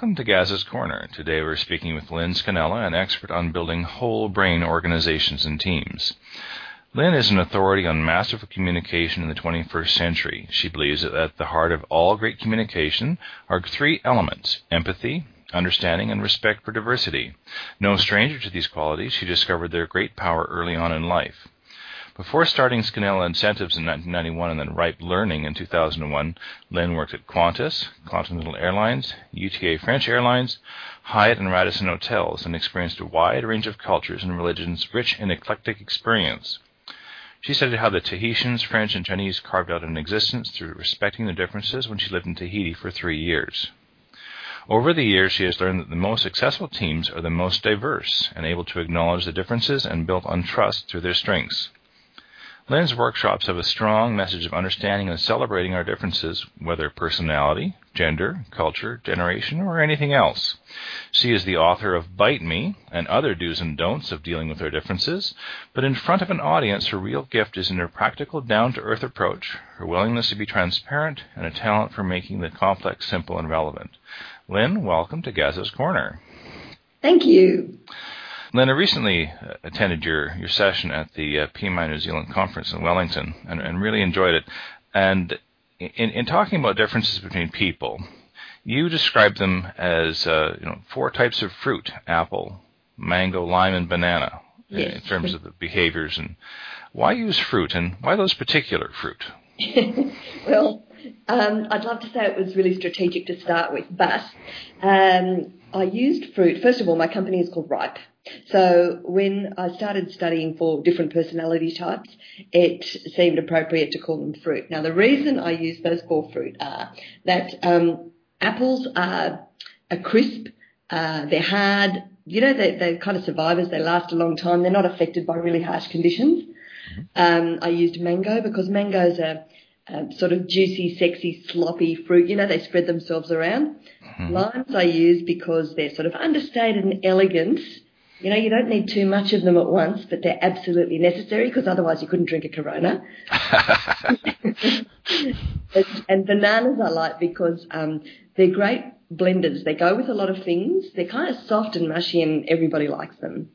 Welcome to Gaz's Corner. Today we're speaking with Lynn Scannella, an expert on building whole brain organizations and teams. Lynn is an authority on masterful communication in the 21st century. She believes that at the heart of all great communication are three elements empathy, understanding, and respect for diversity. No stranger to these qualities, she discovered their great power early on in life. Before starting Scannella Incentives in 1991 and then Ripe Learning in 2001, Lynn worked at Qantas, Continental Airlines, UTA French Airlines, Hyatt and Radisson Hotels, and experienced a wide range of cultures and religions, rich in eclectic experience. She studied how the Tahitians, French, and Chinese carved out an existence through respecting their differences when she lived in Tahiti for three years. Over the years, she has learned that the most successful teams are the most diverse and able to acknowledge the differences and build on trust through their strengths. Lynn's workshops have a strong message of understanding and celebrating our differences, whether personality, gender, culture, generation, or anything else. She is the author of Bite Me and other do's and don'ts of dealing with our differences, but in front of an audience, her real gift is in her practical, down to earth approach, her willingness to be transparent, and a talent for making the complex simple and relevant. Lynn, welcome to Gaz's Corner. Thank you. Lynn, I recently uh, attended your, your session at the uh, PMI New Zealand conference in Wellington and, and really enjoyed it. And in, in, talking about differences between people, you described them as uh, you know four types of fruit: apple, mango, lime, and banana. Yes. In terms of the behaviors and why use fruit and why those particular fruit? well, um, I'd love to say it was really strategic to start with, but um, I used fruit. First of all, my company is called Ripe. So when I started studying for different personality types, it seemed appropriate to call them fruit. Now, the reason I use those four fruit are that um, apples are, are crisp, uh, they're hard. You know, they, they're kind of survivors. They last a long time. They're not affected by really harsh conditions. Mm-hmm. Um, I used mango because mangoes are um, sort of juicy, sexy, sloppy fruit. You know, they spread themselves around. Mm-hmm. Limes I use because they're sort of understated and elegant. You know, you don't need too much of them at once, but they're absolutely necessary because otherwise you couldn't drink a Corona. and, and, bananas I like because um, they're great blenders. They go with a lot of things. They're kind of soft and mushy, and everybody likes them.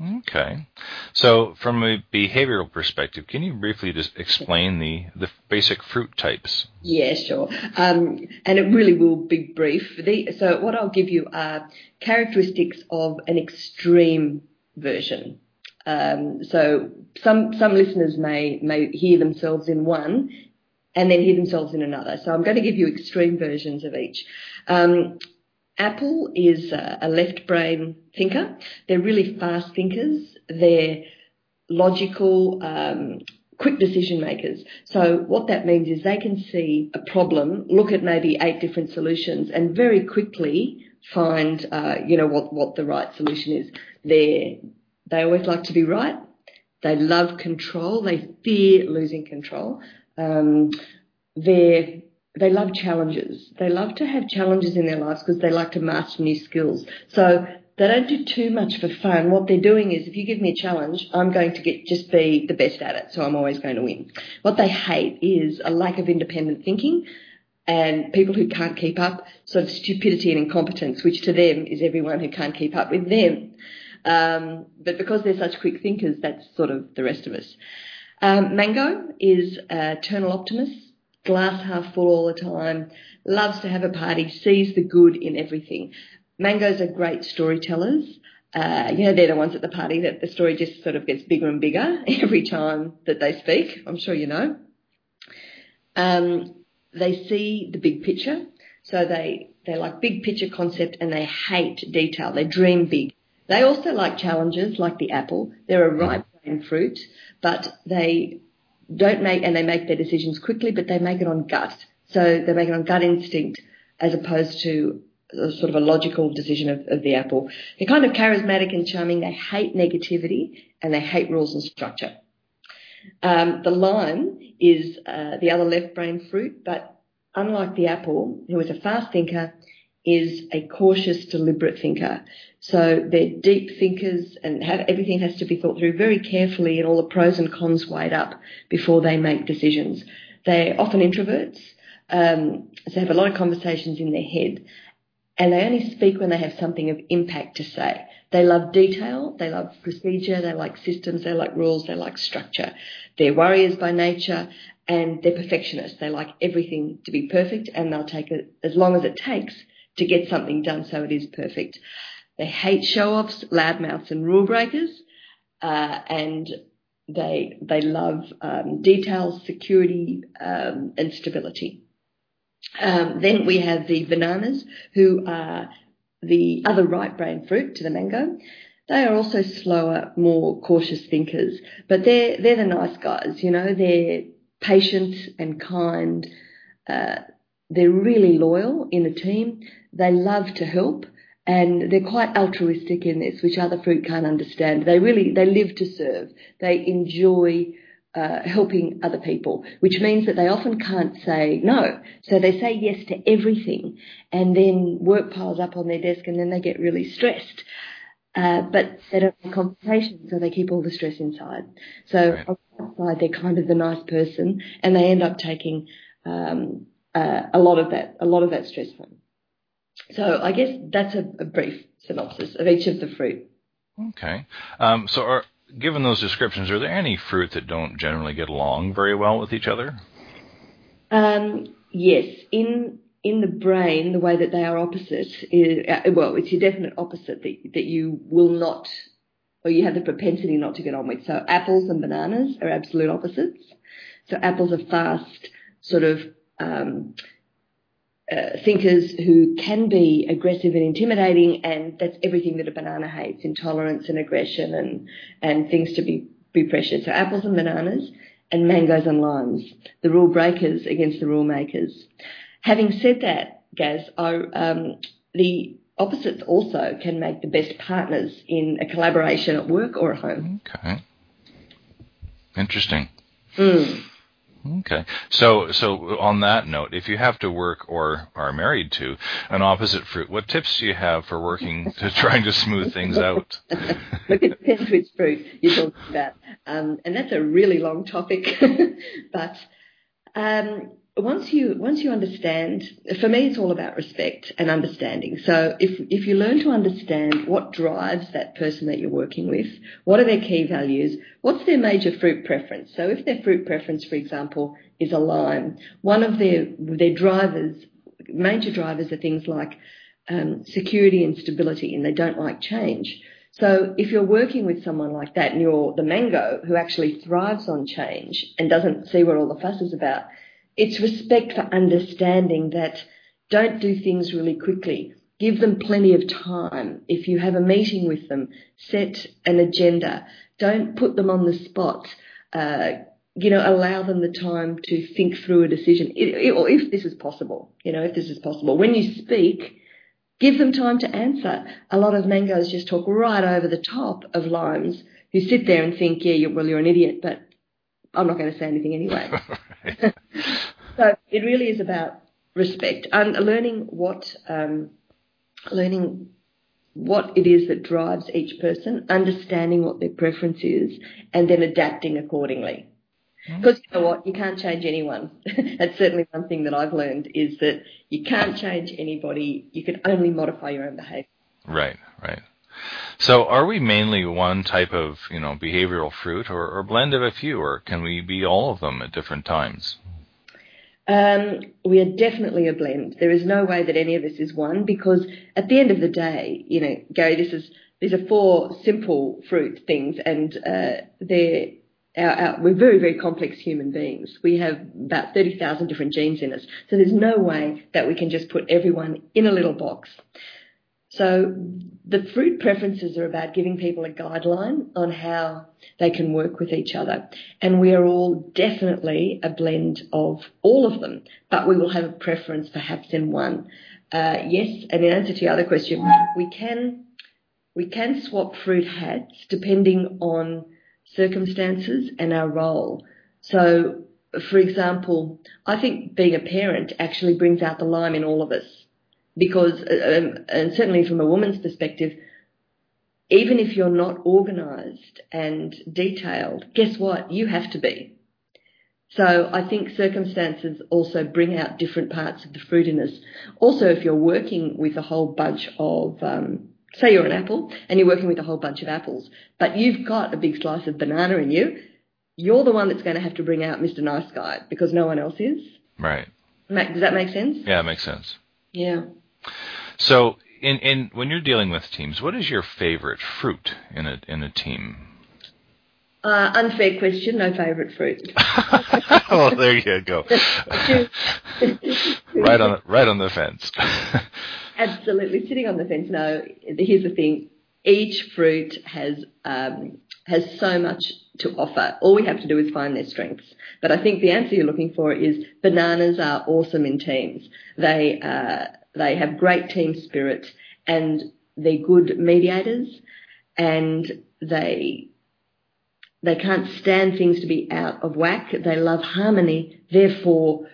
Okay. So, from a behavioral perspective, can you briefly just explain the, the basic fruit types? Yeah, sure. Um, and it really will be brief. The, so, what I'll give you are characteristics of an extreme version. Um, so, some some listeners may may hear themselves in one, and then hear themselves in another. So, I'm going to give you extreme versions of each. Um, Apple is a left brain thinker. They're really fast thinkers. They're logical, um, quick decision makers. So what that means is they can see a problem, look at maybe eight different solutions, and very quickly find, uh, you know, what what the right solution is. They they always like to be right. They love control. They fear losing control. Um, they're they love challenges. They love to have challenges in their lives because they like to master new skills. So they don't do too much for fun. What they're doing is, if you give me a challenge, I'm going to get just be the best at it. So I'm always going to win. What they hate is a lack of independent thinking and people who can't keep up, sort of stupidity and incompetence, which to them is everyone who can't keep up with them. Um, but because they're such quick thinkers, that's sort of the rest of us. Um, Mango is a eternal optimist glass half full all the time, loves to have a party, sees the good in everything. Mangoes are great storytellers. Uh, you know, they're the ones at the party that the story just sort of gets bigger and bigger every time that they speak. I'm sure you know. Um, they see the big picture, so they they like big picture concept and they hate detail. They dream big. They also like challenges, like the apple. They're a ripe brain fruit, but they don't make, and they make their decisions quickly, but they make it on gut. So they make it on gut instinct as opposed to sort of a logical decision of, of the apple. They're kind of charismatic and charming. They hate negativity and they hate rules and structure. Um, the lime is uh, the other left brain fruit, but unlike the apple, who is a fast thinker, is a cautious, deliberate thinker. So they're deep thinkers and have, everything has to be thought through very carefully and all the pros and cons weighed up before they make decisions. They're often introverts, um, so they have a lot of conversations in their head. and they only speak when they have something of impact to say. They love detail, they love procedure, they like systems, they like rules, they like structure. They're warriors by nature and they're perfectionists. They like everything to be perfect and they'll take it as long as it takes to get something done so it is perfect. They hate show offs, loudmouths, and rule breakers, uh, and they they love um, details, security, um, and stability. Um, then we have the bananas, who are the other right brain fruit to the mango. They are also slower, more cautious thinkers, but they're they're the nice guys. You know, they're patient and kind. Uh, they're really loyal in a team. They love to help and they're quite altruistic in this, which other fruit can't understand. They really they live to serve. They enjoy uh, helping other people, which means that they often can't say no. So they say yes to everything, and then work piles up on their desk, and then they get really stressed. Uh, but they don't have conversation, so they keep all the stress inside. So right. on the outside, they're kind of the nice person, and they end up taking um, uh, a lot of that a lot of that stress home. So I guess that's a, a brief synopsis of each of the fruit. Okay. Um, so are, given those descriptions, are there any fruit that don't generally get along very well with each other? Um, yes. In in the brain, the way that they are opposite is uh, well, it's your definite opposite that that you will not, or you have the propensity not to get on with. So apples and bananas are absolute opposites. So apples are fast, sort of um, uh, thinkers who can be aggressive and intimidating, and that's everything that a banana hates: intolerance and aggression, and and things to be be pressured. So apples and bananas, and mangoes and limes, the rule breakers against the rule makers. Having said that, Gaz, I, um, the opposites also can make the best partners in a collaboration at work or at home. Okay, interesting. Mm. Okay. So, so on that note, if you have to work or are married to an opposite fruit, what tips do you have for working to trying to smooth things out? Look, it depends fruit you're talking about, um, and that's a really long topic. but um, once you once you understand, for me, it's all about respect and understanding. So if if you learn to understand what drives that person that you're working with, what are their key values, what's their major fruit preference. So if their fruit preference, for example, is a lime, one of their their drivers, major drivers are things like um, security and stability, and they don't like change. So if you're working with someone like that and you're the mango who actually thrives on change and doesn't see what all the fuss is about, it's respect for understanding that don't do things really quickly. Give them plenty of time. If you have a meeting with them, set an agenda. Don't put them on the spot. Uh, you know, allow them the time to think through a decision, or if this is possible. You know, if this is possible. When you speak, give them time to answer. A lot of mangoes just talk right over the top of limes who sit there and think, yeah, well, you're an idiot, but I'm not going to say anything anyway. so it really is about respect and learning what um, learning what it is that drives each person, understanding what their preference is, and then adapting accordingly. Because you know what, you can't change anyone. That's certainly one thing that I've learned is that you can't change anybody. You can only modify your own behaviour. Right, right. So, are we mainly one type of, you know, behavioral fruit, or, or blend of a few, or can we be all of them at different times? Um, we are definitely a blend. There is no way that any of us is one because at the end of the day, you know, Gary, this is these are four simple fruit things, and uh, they're our, our, we're very, very complex human beings. We have about 30,000 different genes in us. So there's no way that we can just put everyone in a little box. So the fruit preferences are about giving people a guideline on how they can work with each other. And we are all definitely a blend of all of them, but we will have a preference perhaps in one. Uh, yes, and in answer to your other question, we can we can swap fruit hats depending on circumstances and our role. So, for example, I think being a parent actually brings out the lime in all of us because, uh, um, and certainly from a woman's perspective, even if you're not organised and detailed, guess what? You have to be. So I think circumstances also bring out different parts of the fruitiness. Also, if you're working with a whole bunch of, um, say you're an apple and you're working with a whole bunch of apples, but you've got a big slice of banana in you, you're the one that's going to have to bring out Mr. Nice Guy because no one else is. Right. Does that make sense? Yeah, it makes sense. Yeah. So, in in when you're dealing with teams, what is your favorite fruit in a in a team? Uh, unfair question. No favourite fruit. well, there you go. right on right on the fence. Absolutely, sitting on the fence. No, here's the thing. Each fruit has um, has so much to offer. All we have to do is find their strengths. But I think the answer you're looking for is bananas are awesome in teams. They uh, they have great team spirit and they're good mediators and they they can't stand things to be out of whack. They love harmony. Therefore,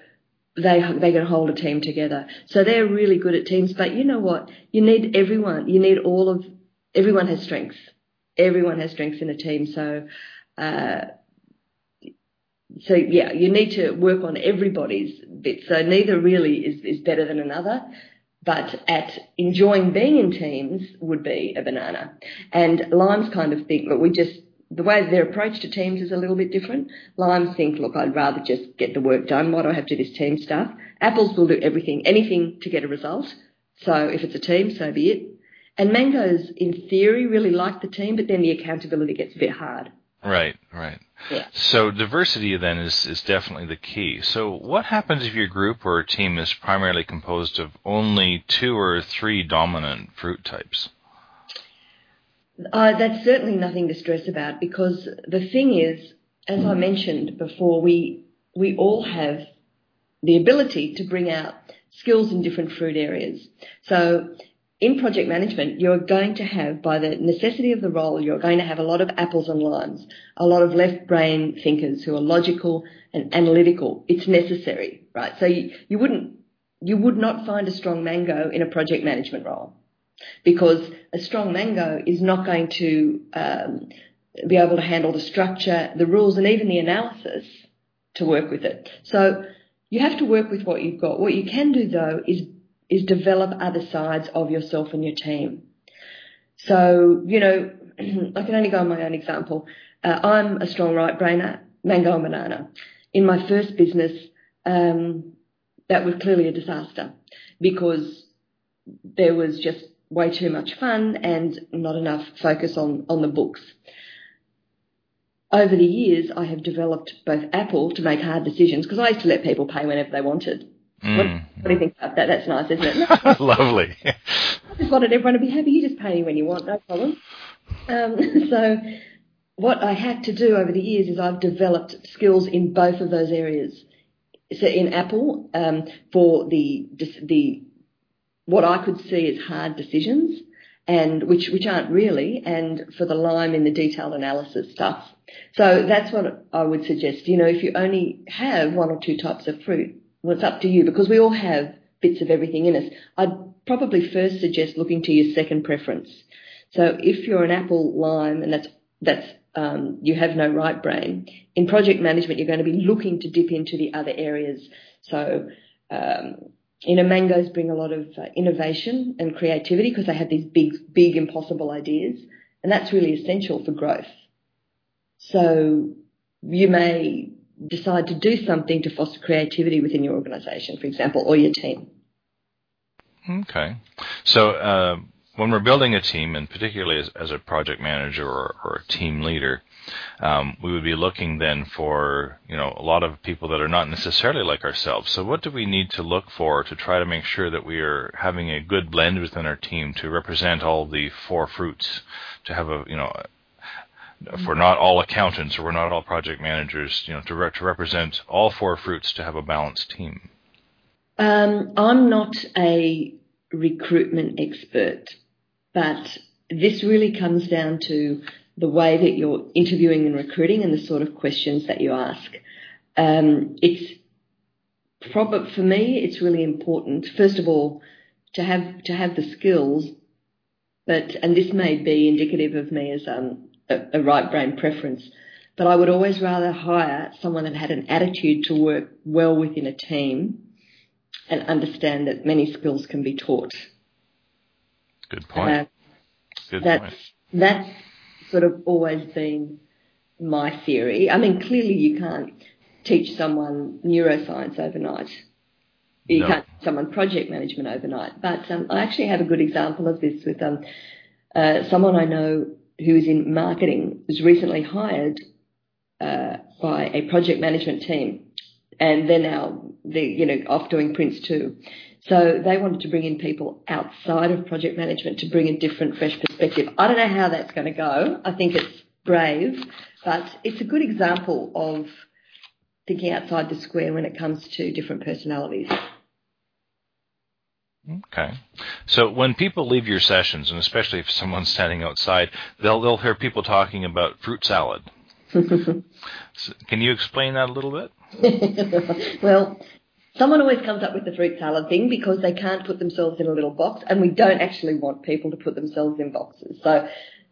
they they can hold a team together. So they're really good at teams. But you know what? You need everyone. You need all of everyone has strengths. Everyone has strengths in a team. So. Uh, so yeah, you need to work on everybody's bit. So neither really is, is better than another but at enjoying being in teams would be a banana. And limes kind of think, look, we just, the way their approach to teams is a little bit different. Limes think, look, I'd rather just get the work done. Why do I have to do this team stuff? Apples will do everything, anything to get a result. So if it's a team, so be it. And mangoes, in theory, really like the team, but then the accountability gets a bit hard. Right, right. Yeah. So diversity then is, is definitely the key. So what happens if your group or team is primarily composed of only two or three dominant fruit types? Uh, that's certainly nothing to stress about because the thing is, as I mentioned before, we we all have the ability to bring out skills in different fruit areas. So in project management, you're going to have, by the necessity of the role, you're going to have a lot of apples and limes, a lot of left brain thinkers who are logical and analytical. It's necessary, right? So you, you wouldn't, you would not find a strong mango in a project management role because a strong mango is not going to um, be able to handle the structure, the rules, and even the analysis to work with it. So you have to work with what you've got. What you can do though is is develop other sides of yourself and your team. So, you know, I can only go on my own example. Uh, I'm a strong right brainer, mango and banana. In my first business, um, that was clearly a disaster because there was just way too much fun and not enough focus on, on the books. Over the years, I have developed both Apple to make hard decisions because I used to let people pay whenever they wanted. Mm. What, what, do you think about that? That's nice, isn't it? Lovely. I just wanted everyone to be happy. You just pay me when you want, no problem. Um, so, what I had to do over the years is I've developed skills in both of those areas. So, in Apple, um, for the the what I could see as hard decisions, and which which aren't really, and for the lime in the detailed analysis stuff. So that's what I would suggest. You know, if you only have one or two types of fruit, well, it's up to you because we all have bits of everything in us. I'd probably first suggest looking to your second preference. So if you're an apple lime and that's that's um, you have no right brain in project management, you're going to be looking to dip into the other areas. So um, you know, mangoes bring a lot of uh, innovation and creativity because they have these big, big, impossible ideas, and that's really essential for growth. So you may decide to do something to foster creativity within your organization, for example, or your team. Okay. So, uh, when we're building a team, and particularly as, as a project manager or, or a team leader, um, we would be looking then for you know a lot of people that are not necessarily like ourselves. So, what do we need to look for to try to make sure that we are having a good blend within our team to represent all the four fruits, to have a you know if we're not all accountants or we're not all project managers, you know, to, re- to represent all four fruits to have a balanced team? Um, I'm not a recruitment expert, but this really comes down to the way that you're interviewing and recruiting and the sort of questions that you ask. Um, it's probably for me, it's really important. First of all, to have to have the skills, but and this may be indicative of me as um, a, a right brain preference. but I would always rather hire someone that had an attitude to work well within a team and understand that many skills can be taught. Good point. Uh, Good that's, point. That's sort of always been my theory. I mean, clearly you can't teach someone neuroscience overnight. You no. can't teach someone project management overnight. But um, I actually have a good example of this with um, uh, someone I know who is in marketing was recently hired uh, by a project management team, and they're now they you know off doing PRINCE2. So they wanted to bring in people outside of project management to bring a different, fresh perspective. I don't know how that's going to go. I think it's brave, but it's a good example of thinking outside the square when it comes to different personalities. Okay. So when people leave your sessions, and especially if someone's standing outside, they'll they'll hear people talking about fruit salad. so can you explain that a little bit? well, someone always comes up with the fruit salad thing because they can't put themselves in a little box, and we don't actually want people to put themselves in boxes. So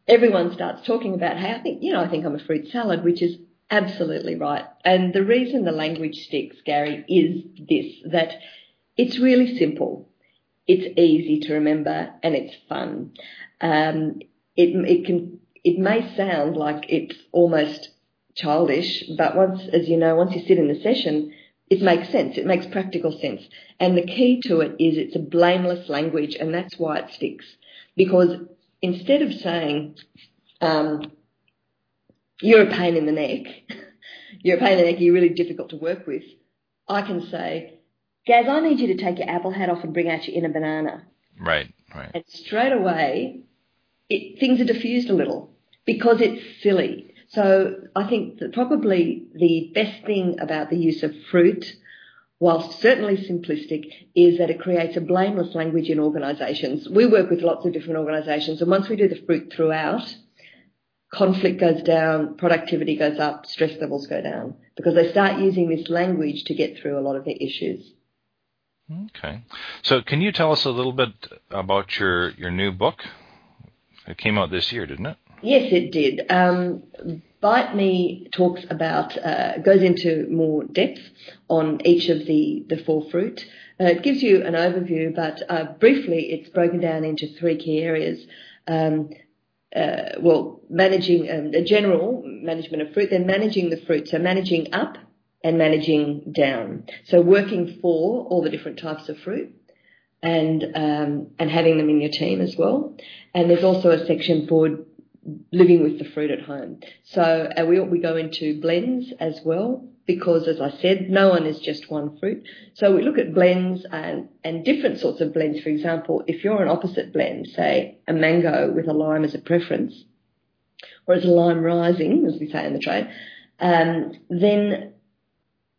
everyone starts talking about, hey, I think you know, I think I'm a fruit salad, which is absolutely right. And the reason the language sticks, Gary, is this: that it's really simple it's easy to remember and it's fun. Um, it, it can, it may sound like it's almost childish, but once, as you know, once you sit in the session, it makes sense. It makes practical sense. And the key to it is it's a blameless language, and that's why it sticks. Because instead of saying, um, you're a pain in the neck, you're a pain in the neck, you're really difficult to work with, I can say, Gaz, I need you to take your apple hat off and bring out your inner banana. Right, right. And straight away, it, things are diffused a little because it's silly. So I think that probably the best thing about the use of fruit, whilst certainly simplistic, is that it creates a blameless language in organisations. We work with lots of different organisations, and once we do the fruit throughout, conflict goes down, productivity goes up, stress levels go down, because they start using this language to get through a lot of their issues. Okay. So can you tell us a little bit about your, your new book? It came out this year, didn't it? Yes, it did. Um, Bite Me talks about, uh, goes into more depth on each of the, the four fruit. Uh, it gives you an overview, but uh, briefly it's broken down into three key areas. Um, uh, well, managing um, the general management of fruit, then managing the fruit, so managing up, and managing down. So working for all the different types of fruit and um, and having them in your team as well. And there's also a section for living with the fruit at home. So uh, we we go into blends as well because, as I said, no one is just one fruit. So we look at blends and and different sorts of blends. For example, if you're an opposite blend, say a mango with a lime as a preference, or as a lime rising, as we say in the trade, um, then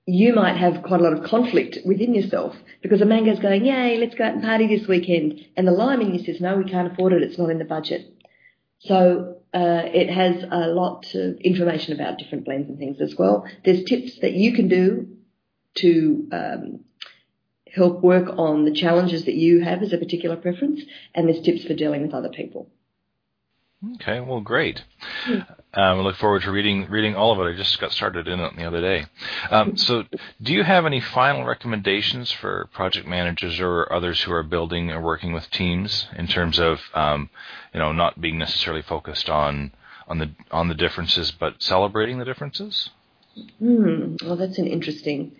you might have quite a lot of conflict within yourself because the mango's going, yay, let's go out and party this weekend. And the lime in you says, no, we can't afford it. It's not in the budget. So uh, it has a lot of information about different blends and things as well. There's tips that you can do to um, help work on the challenges that you have as a particular preference, and there's tips for dealing with other people. Okay, well, great. Um, I look forward to reading reading all of it. I just got started in it the other day. Um, so, do you have any final recommendations for project managers or others who are building or working with teams in terms of, um, you know, not being necessarily focused on on the on the differences, but celebrating the differences? Hmm. Well, that's an interesting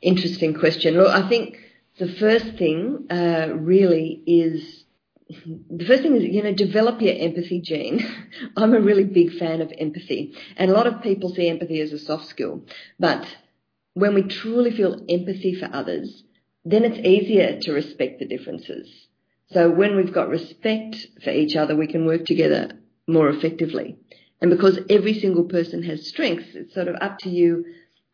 interesting question. Look, I think the first thing uh, really is the first thing is, you know, develop your empathy gene. I'm a really big fan of empathy. And a lot of people see empathy as a soft skill. But when we truly feel empathy for others, then it's easier to respect the differences. So when we've got respect for each other, we can work together more effectively. And because every single person has strengths, it's sort of up to you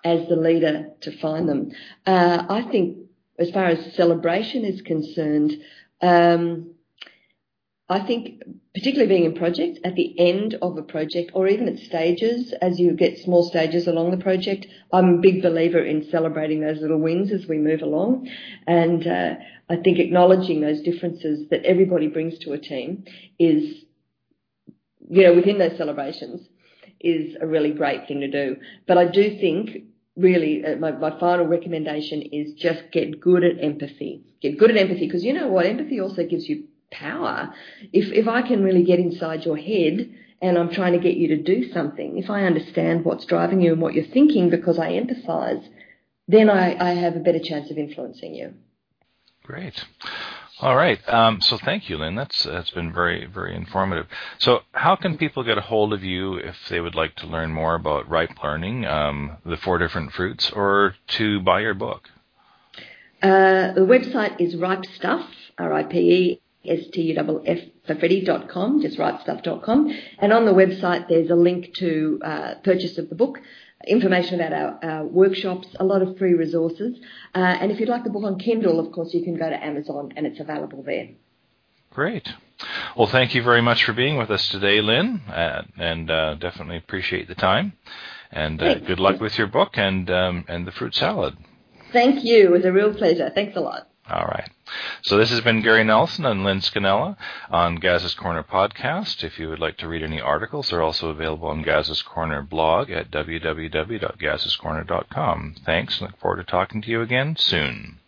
as the leader to find them. Uh, I think as far as celebration is concerned, um, I think, particularly being in projects, at the end of a project or even at stages, as you get small stages along the project, I'm a big believer in celebrating those little wins as we move along. And uh, I think acknowledging those differences that everybody brings to a team is, you know, within those celebrations is a really great thing to do. But I do think really uh, my, my final recommendation is just get good at empathy. Get good at empathy because you know what? Empathy also gives you power. If, if I can really get inside your head and I'm trying to get you to do something, if I understand what's driving you and what you're thinking because I empathize, then I, I have a better chance of influencing you. Great. All right. Um, so thank you, Lynn. That's that's been very very informative. So how can people get a hold of you if they would like to learn more about ripe learning, um, the four different fruits, or to buy your book? Uh, the website is ripe stuff, R I P E S-T-U-F-F for Freddie.com, just ripestuff.com. And on the website, there's a link to uh, purchase of the book, information about our, our, workshops, a lot of free resources. Uh, and if you'd like the book on Kindle, of course, you can go to Amazon and it's available there. Great. Well, thank you very much for being with us today, Lynn, uh, and uh, definitely appreciate the time. And uh, good luck with your book and um, and the fruit salad. Thank you. It was a real pleasure. Thanks a lot. All right. So this has been Gary Nelson and Lynn Scannella on Gaz's Corner podcast. If you would like to read any articles, they're also available on Gaz's Corner blog at www.gazscorner.com. Thanks. Look forward to talking to you again soon.